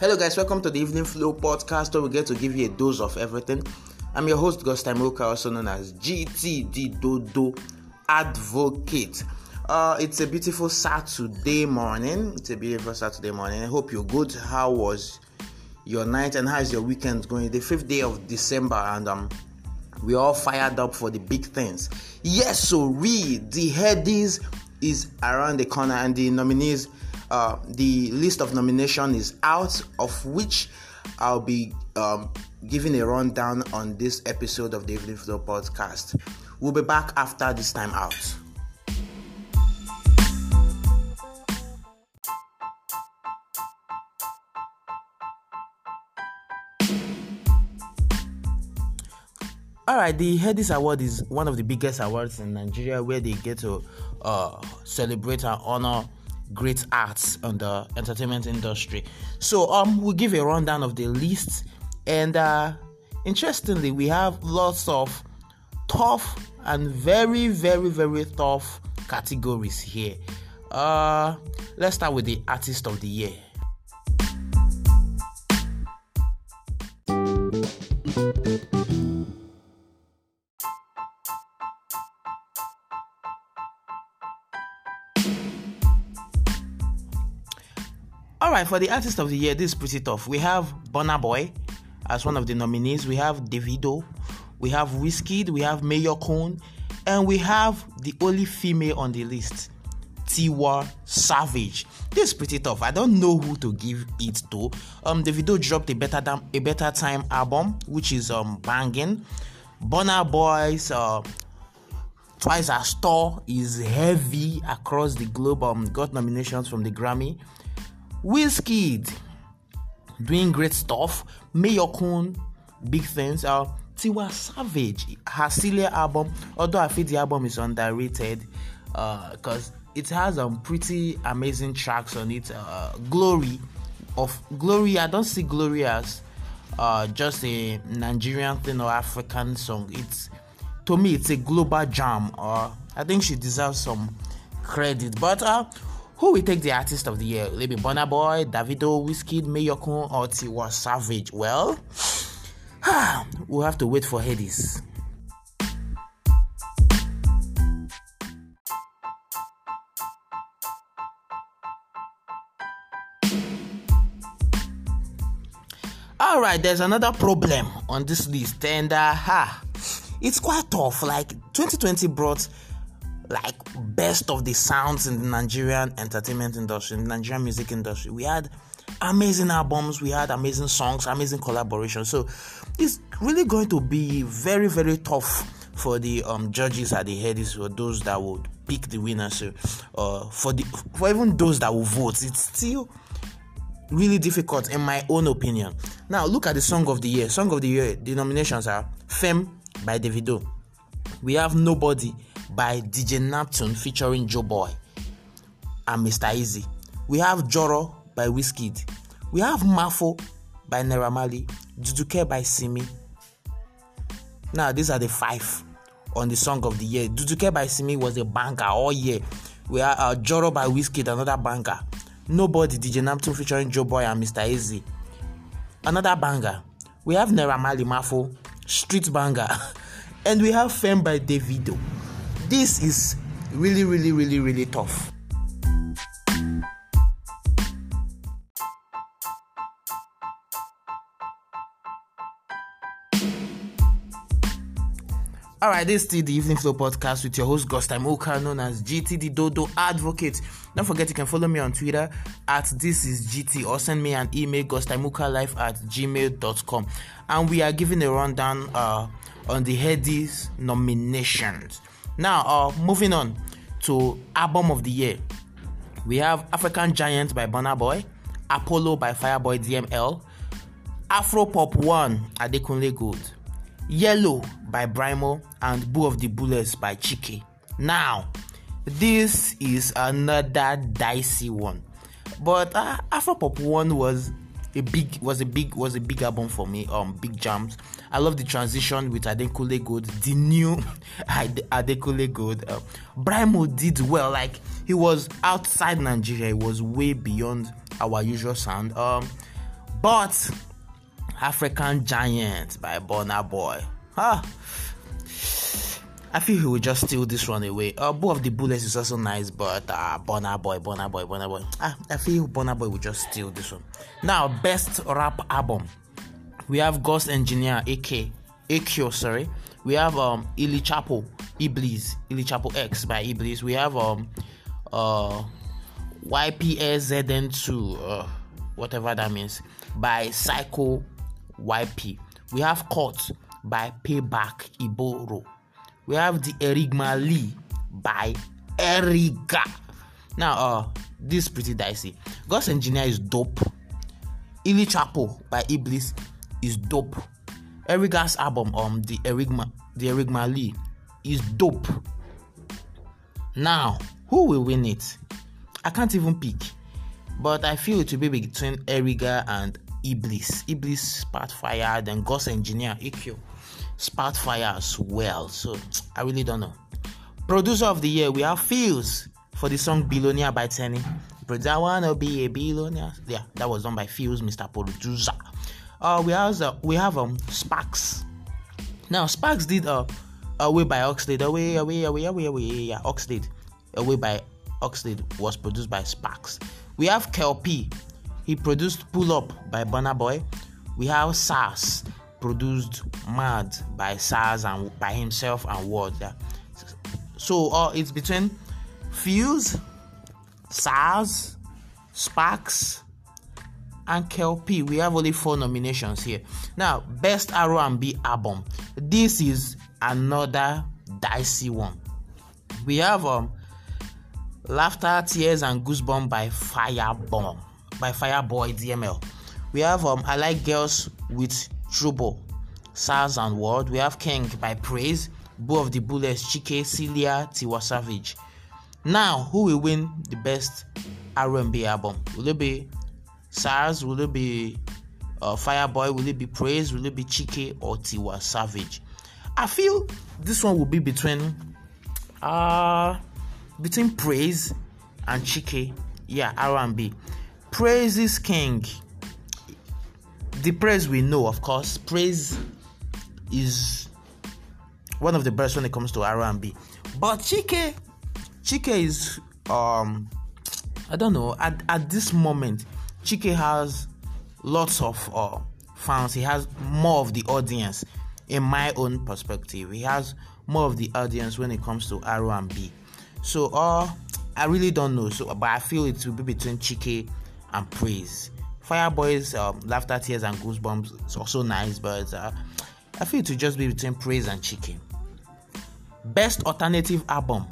Hello, guys, welcome to the Evening Flow podcast where we get to give you a dose of everything. I'm your host, Gostimoka, also known as GTD Dodo Advocate. Uh, it's a beautiful Saturday morning. It's a beautiful Saturday morning. I hope you're good. How was your night and how is your weekend going? The fifth day of December, and um, we're all fired up for the big things. Yes, so read the headies is around the corner, and the nominees uh, the list of nomination is out, of which I'll be um, giving a rundown on this episode of the Evening Flow podcast. We'll be back after this time out. All right, the Headies Award is one of the biggest awards in Nigeria where they get to uh, celebrate and honor great arts on the entertainment industry. So um we'll give a rundown of the list and uh interestingly we have lots of tough and very very very tough categories here. Uh let's start with the artist of the year. For the artist of the year, this is pretty tough. We have Burna Boy as one of the nominees. We have Davido, we have Wizkid, we have Mayorkun, and we have the only female on the list, Tiwa Savage. This is pretty tough. I don't know who to give it to. Um, Davido dropped a better than a better time album, which is um banging. Burna Boy's uh, Twice as Tall is heavy across the globe. Um, got nominations from the Grammy. Wizkid doing great stuff. Mayorkun, big things. Uh, Tiwa Savage, her Celia album, although I feel the album is underrated because uh, it has um pretty amazing tracks on it. Uh, Glory of Glory, I don't see Glory as uh, just a Nigerian thing or African song. It's to me, it's a global jam. Uh, I think she deserves some credit, but uh, who will take the artist of the year? Maybe Burna Boy, Davido, Wizkid, Mayorkun, or Tiwa Savage? Well, we'll have to wait for Headies. All right, there's another problem on this list, and uh, ha, it's quite tough. Like 2020 brought like best of the sounds in the Nigerian entertainment industry, in the Nigerian music industry. We had amazing albums, we had amazing songs, amazing collaborations. So it's really going to be very, very tough for the um, judges at the headies for those that would pick the winners. So, uh, for the for even those that will vote, it's still really difficult in my own opinion. Now look at the song of the year. Song of the year, the nominations are Femme by Davido. We have Nobody by DJ Neptune featuring Joeboy and Mr. Eazi. We have Joro by Wizkid. We have Mafo by Naira Marley. Duduke by Simi. Now these are the five on the song of the year. Duduke by Simi was a banker all year. We have uh, Joro by Wizkid, another banker. Nobody DJ Neptune featuring Joeboy and Mr. Eazi. Another banger. We have Naira Marley Mafo, Street Banger. and we have Femme by Davido this is really, really, really, really tough. All right, this is the Evening Flow podcast with your host Gostam Oka, known as GT the Dodo Advocate. Don't forget you can follow me on Twitter at this is GT or send me an email gostaimukalife at gmail.com. And we are giving a rundown uh, on the Headies nominations. Now, uh, moving on to album of the year, we have African Giant by Burna Boy, Apollo by Fireboy DML, Afro Pop One Adekunle Gold, Yellow by Brymo, and Boo of the Bullets by Chike. Now, this is another dicey one, but uh, Afro Pop One was a big was a big was a big album for me. Um, big jams. I love the transition with Adekunle Gold, the new Adekunle Gold. Uh, Brymo did well. Like he was outside Nigeria. He was way beyond our usual sound. Um, But African Giant by Burna Boy. Huh. I feel he will just steal this one away. Uh, Bow of the Booless is also nice, but uh, Burna Boy, Burna Boy, Burna Boy. Ah, I feel Burna Boy will just steal this one. Now, best rap album. We have Ghost Engineer, AK, AQ, sorry. We have um Illy Chapo, Illbliss, Chapo X by Illbliss. We have um uh YPSZN2, uh, whatever that means, by Psycho YP. We have Court by Payback Iboro. We have the Erigma Lee by Erigga. Now, uh, this is pretty dicey. Ghost Engineer is dope. Illy Chapo by Iblis is dope. Eriga's album, um, the Erigma, the Erigma Lee, is dope. Now, who will win it? I can't even pick, but I feel it will be between Eriga and Iblis. Iblis spat fire, then Ghost Engineer EQ spat fire as well. So I really don't know. Producer of the year, we have Fields for the song Billionaire by Tenny. Wanna be a billionaire. Yeah, that was done by Fuse, Mr. Producer. Uh, we have uh, we have um Spax. Now Spax did uh away by Oxlade, away, away, away, away, away. Yeah, Oxlade, away by Oxlade was produced by Spax. We have Kel-P. He produced Pull Up by Burna Boy. We have Sarz produced Mad by Sarz and by himself and WurlD. Yeah. So uh, it's between Fuse, Sarz, Spax, and Kel-P. We have only four nominations here. Now, best R&B album. This is another dicey one. We have um Laughter, Tears, and Goosebumps by Firebomb by Fireboy DML. We have um I Like Girls with Trouble, Sarz and WurlD. We have King by Praise, Bow of the Booless, Chike, Celia, Tiwa Savage. Now, who will win the best R&B album? Will it be Sarz? Will it be uh, Fireboy? Will it be Praise? Will it be Chike or Tiwa Savage? I feel this one will be between uh between Praise and Chike. Yeah, R&B. Praise is king. The praise we know, of course. Praise is one of the best when it comes to R&B. But Chike, Chike is um I don't know. At at this moment, Chike has lots of uh, fans. He has more of the audience. In my own perspective, he has more of the audience when it comes to R&B. So, uh, I really don't know. So, but I feel it will be between Chike and Praise. Fireboy's um, Laughter, Tears, and Goosebumps is also nice, but uh, I feel it will just be between Praise and Chike. Best alternative album.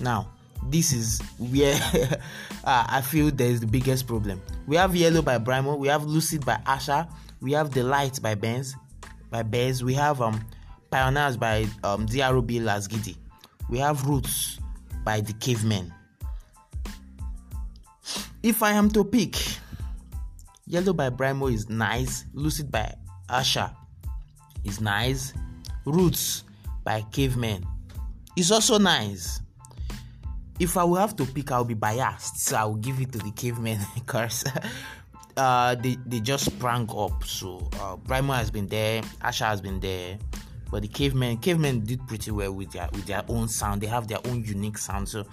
Now, this is where uh, I feel there is the biggest problem. We have Yellow by Brymo, we have Lucid by Asa, we have The Light by Benz, by Bez, we have um, Pioneers by um, DROB Lasgidi, we have Roots by The Cavemen. If I am to pick, Yellow by Brymo is nice, Lucid by Asa is nice, Roots by Cavemen is also nice if I will have to pick, I'll be biased. So I'll give it to the cavemen because uh, they they just sprang up. So uh, has been there, Asa has been there, but the cavemen cavemen did pretty well with their with their own sound. They have their own unique sound. So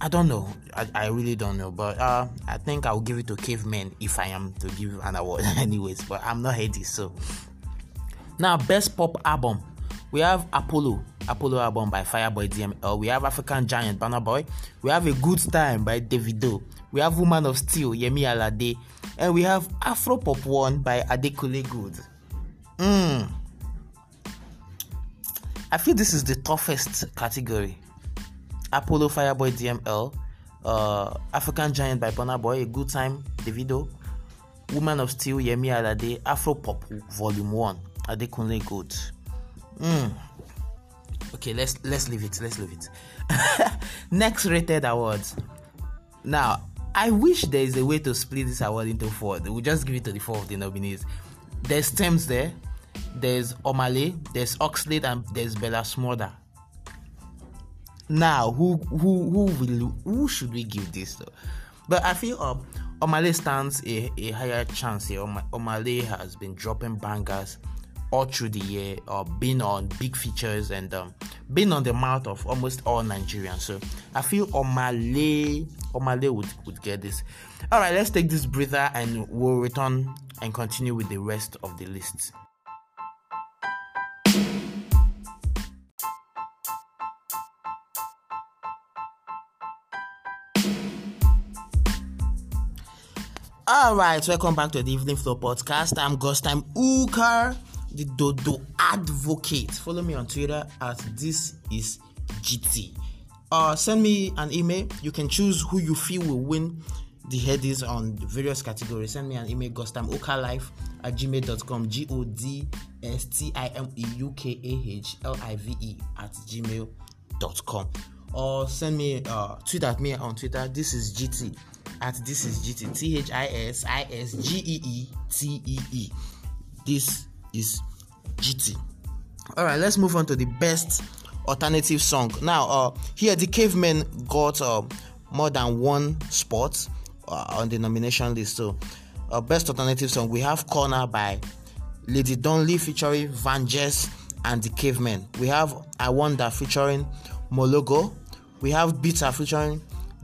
I don't know. I, I really don't know. But uh, I think I'll give it to cavemen if I am to give an award, anyways. But I'm not ready. So now, best pop album we have Apollo, Apollo album by Fireboy DML. We have African Giant, Burna Boy. We have A Good Time by Davido. We have Woman of Steel, Yemi Alade. And we have Afro Pop One by Adekunle Gold. Mm. I feel this is the toughest category. Apollo, Fireboy DML. Uh, African Giant by Burna Boy. A Good Time, Davido. Woman of Steel, Yemi Alade. Afro Pop Volume 1, Adekunle Gold. Mm. Okay, let's let's leave it. Let's leave it. Next rated awards. Now, I wish there is a way to split this award into four. We'll just give it to the four of the nominees. There's Tems there, there's Omah Lay, there's Oxlade, and there's Bella Shmurda. Now, who who who will who should we give this to? But I feel um Omah Lay stands a, a higher chance here. Omah Lay has been dropping bangers all through the year, or been on big features and um, been on the mouth of almost all Nigerians. So I feel Omah Lay, Omah Lay would, would get this. All right, let's take this breather and we'll return and continue with the rest of the list. All right, welcome back to the Evening Flow podcast. I'm Ghost. Ukar, the Dodo Advocate. Follow me on Twitter at this is GT. Uh, send me an email. You can choose who you feel will win the headies on various categories. Send me an email, ghosttimeukarlife at gmail.com. G O D S T I M E U K A H L I V E at gmail.com. Or send me, uh, tweet at me on Twitter. This is GT at this is GT. T H I S I S G E E T E E. This is GT. All right, let's move on to the best alternative song. Now, uh, here the Cavemen got uh, more than one spot uh, on the nomination list. So, uh, best alternative song we have "Corner" by Lady Donli featuring Vangelis and the Cavemen. We have "I Wonder" featuring Mologo. We have "Bitter" featuring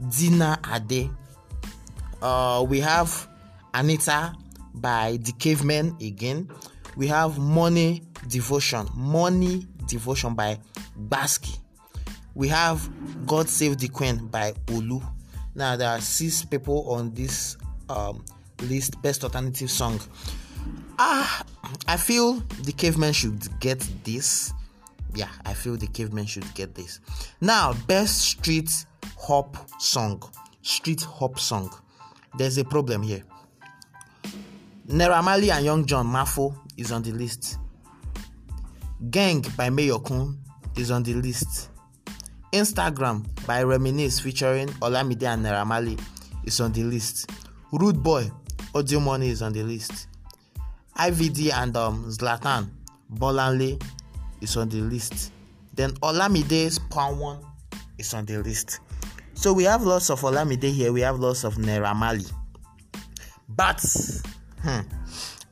Dina Ade. Uh, we have Anita by the Cavemen again. We have Money Devotion, Money Devotion by Basky. We have God Save the Queen by Olu. Now there are six people on this um, list, best alternative song. Ah, I feel the cavemen should get this. Yeah, I feel the cavemen should get this. Now, best street hop song. Street hop song. There's a problem here. Naira Marley and Young Jonn Mafo is on the list. Gang by Mayorkun is on the list. Instagram by Reminisce featuring Olamide and Naira is on the list. Rude Boy, Audio Money is on the list. IVD and um, Zlatan, Bolanle is on the list. Then Olamide's Pound One is on the list. So we have lots of Olamide here, we have lots of Naira Marley. But, hmm,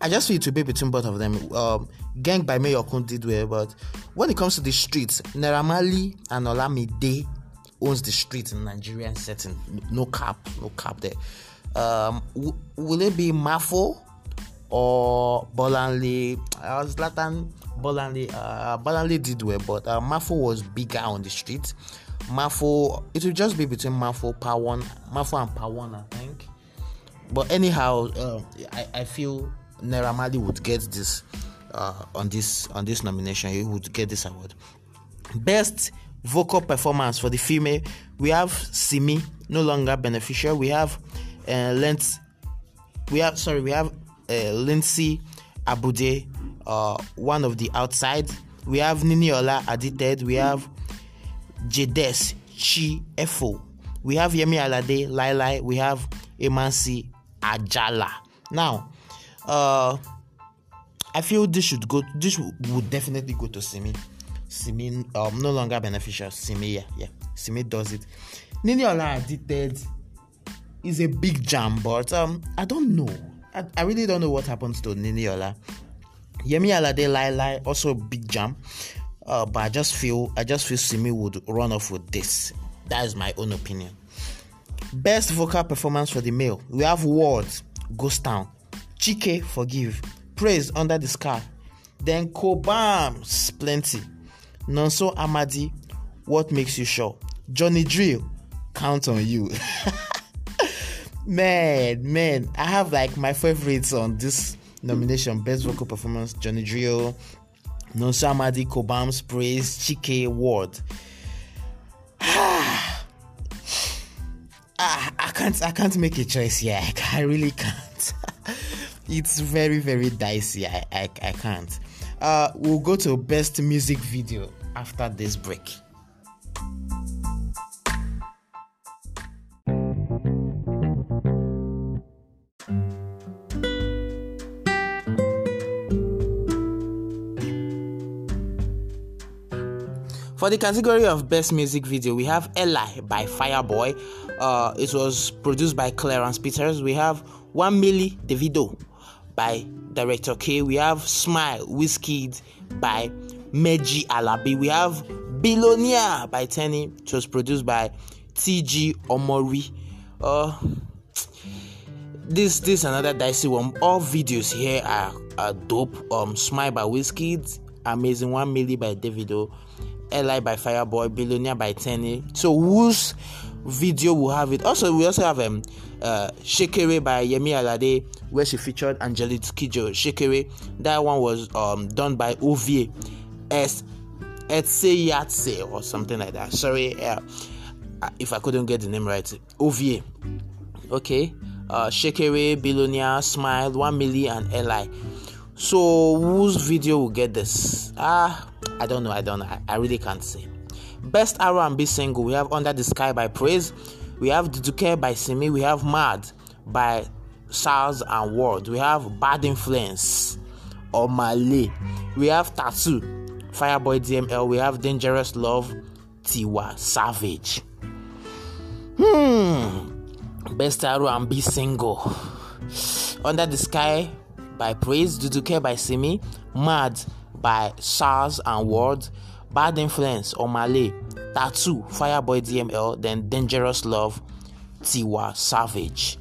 I just feel it to be between both of them. Um, Gang by Mayorkun did well, but when it comes to the streets, Naira Marley and Olamide owns the street in Nigerian setting. No cap, no cap there. Um, w- will it be Mafo or Bolanle? Uh, Zlatan Bolanle, uh, Bolanle did well, but uh, Mafo was bigger on the street. Mafo, it will just be between Mafo, Pawon, Mafo and Pawon, I think. But anyhow, uh, I, I feel Naira would get this uh, on this on this nomination. He would get this award. Best vocal performance for the female. We have Simi, no longer beneficial. We have uh, Lent. We have sorry. We have uh, Lindsay Abude, uh, one of the outside. We have Niniola Addicted. We have Jades Chi Efo. We have Yemi Alade Lai We have Emansi Ajala. Now, uh, I feel this should go. This would definitely go to Simi. Simi, um, no longer beneficial. Simi, yeah, yeah. Simi does it. Niniola Addicted is a big jam, but um, I don't know. I, I really don't know what happens to Niniola. Yemi Alade Lai Lai also big jam, uh, but I just feel I just feel Simi would run off with this. That is my own opinion. Best vocal performance for the male. We have Words, Ghost Town, Chike, Forgive, Praise Under the Sky, then Cobhams, Plenty, Nonso Amadi, What Makes You Sure, Johnny Drille, Count on You. man, man, I have like my favorites on this nomination Best Vocal Performance Johnny Drille, Nonso Amadi, Cobhams, Praise, Chike, WurlD. ah, I can't I can't make a choice here. I really can't it's very very dicey i i, I can't uh we'll go to best music video after this break For the category of best music video, we have Eli by Fireboy. Uh, it was produced by Clarence Peters. We have One Milli Davido by Director K. We have Smile Wizkid by Meji Alabi. We have Billionaire by Teni. It was produced by TG Omori. Uh, this this another dicey one. All videos here are, are dope. Um, Smile by Wizkid, Amazing One Milli by Davido, Eli by Fireboy, Billionaire by Teni. So whose video will have it? Also, we also have um uh Shekere by Yemi Alade, where she featured Angelique Kidjo. Shekere, that one was um done by Ovie S Etseyatse or something like that. Sorry, uh, if I couldn't get the name right. Ovie. Okay. Uh, Shekere, Billionaire, Smile, One Milli, and Eli. So whose video will get this? Ah, I don't know. I don't know. I, I really can't say. Best R&B single we have Under the Sky by Praise. We have Duduke by Simi. We have Mad by Sarz and WurlD. We have Bad Influence Omah Lay. We have Tattoo, Fireboy DML. We have Dangerous Love, Tiwa Savage. Hmm. Best R&B single. Under the Sky by Praise, Duduke by Simi, Mad by Sarz and WurlD, Bad Influence Omah Lay, Tattoo, Fireboy DML, then Dangerous Love, Tiwa Savage.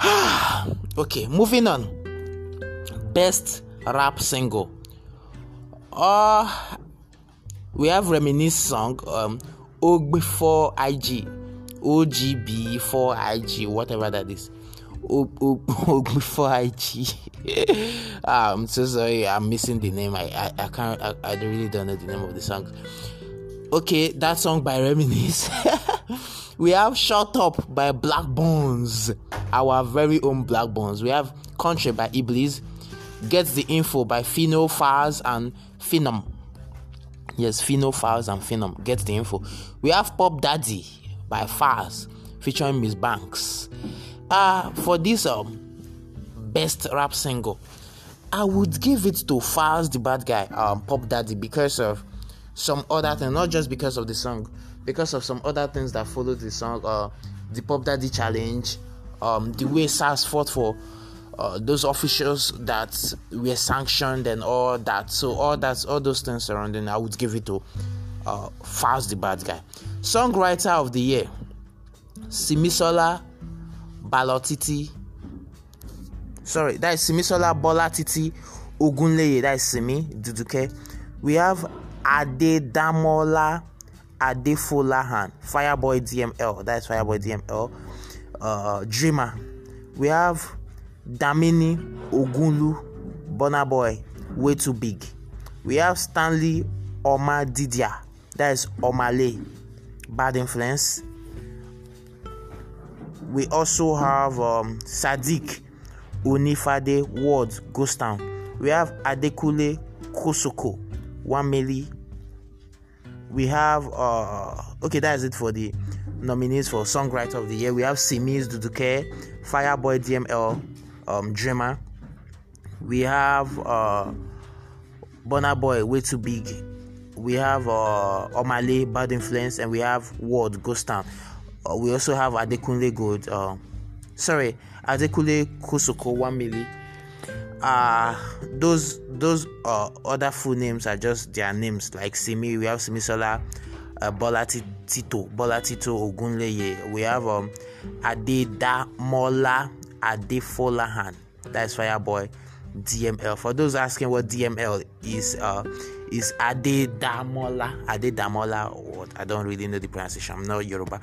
okay, moving on. Best rap single. Uh we have Reminisce song, um, Og4 IG, OGB 4 IG, that is. Og4 IG. I'm so sorry, I'm missing the name. I I, I can't I, I really don't know the name of the song. Okay, that song by Reminisce. we have Shut Up by Blaqbonez, our very own Blaqbonez. We have Country by Illbliss, Gets the Info by Phyno, Falz, and Phenom. Yes, Phyno, Falz, and Phenom. Gets the Info. We have Pop Daddy by Falz, featuring Miss Banks. Uh, for this um, best rap single, I would give it to Falz the Bad Guy, um, Pop Daddy, because of some other things, not just because of the song, because of some other things that followed the song, uh, the Pop Daddy challenge, um, the way SARS fought for uh, those officials that were sanctioned and all that. So all that, all those things surrounding, I would give it to uh, Falz the Bad Guy. Songwriter of the year, Simisola Balotiti. Sorry, that is Simisola Bolatiti Ogunleye. That is Simi Duduke. We have Adedamola Adefolahan, Fireboy DML. That's Fireboy DML. Uh, Dreamer. We have Damini Ogunlu, Bonner Boy, Way Too Big. We have Stanley Omar Didia. That is Omale, Bad Influence. We also have um, Sadiq Onifade WurlD, Ghost Town. We have Adekule Kosoko, One. We have uh okay, that's it for the nominees for Songwriter of the Year. We have Simiz Duduke, Fireboy DML, um, Dreamer. We have uh Burna Boy, Way Too Big. We have uh Omah Lay, Bad Influence, and we have WurlD, Ghost Town. Uh, we also have Adekunle Gold. Uh, sorry, Adekule Kosoko, One Milli uh those those uh other full names are just their names like simi we have simisola uh, bola tito bola tito ogunleye. We have um adedamola adefolahan that's fireboy dml for those asking what dml is uh is adedamola. Adedamola what? I don't really know the pronunciation. I'm not yoruba.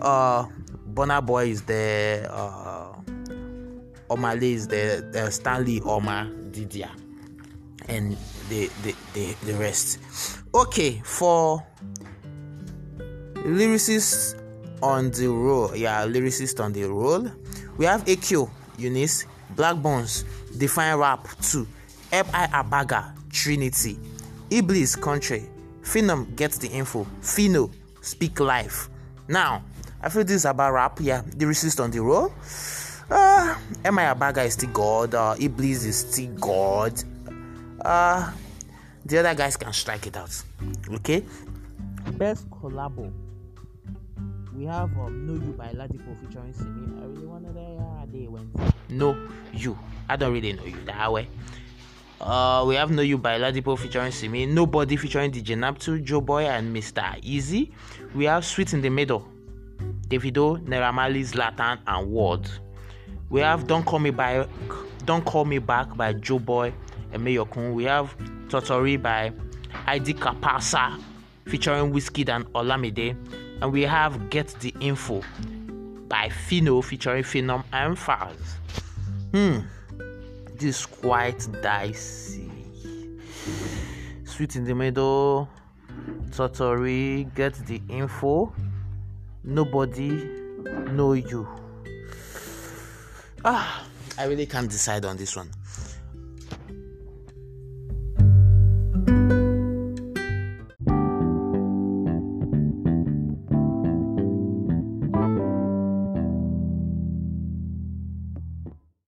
Uh Burna boy is there uh Omah Lay is the, the Stanley Omah Didia and the, the the the rest. Okay, for lyricists on the roll, yeah, lyricist on the roll, we have AQ, Eunice, Blaqbonez, Define Rap 2, F.I. Abaga, Trinity, Illbliss Country, Phenom Gets the Info, Phyno, Speak Life. Now, I feel this is about rap, yeah, lyricist on the roll. Uh, M.I. Abaga is still God. Uh, Illbliss is still God. Uh, the other guys can strike it out. Okay. Best collabo. We have um, No You by Ladipoe featuring Simi. I really wanna know they went. No You. I don't really know you that way. Uh, we have No You by Ladipoe featuring Simi. Nobody featuring DJ Neptune, Joe Boy, and Mr. Eazi. We have Sweet in the Middle. Davido, Naira Marley, Zlatan, and WurlD. We have Don't Call Me Back, Don't Call Me Back by Joeboy and Mayorkun. We have Totori by ID Kapasa featuring Whiskey and Olamide. And we have Get the Info by Phyno featuring Phenom and Falz. Hmm, this is quite dicey. Sweet in the middle, Totori, Get the Info, Nobody Know You. Ah, I really can't decide on this one.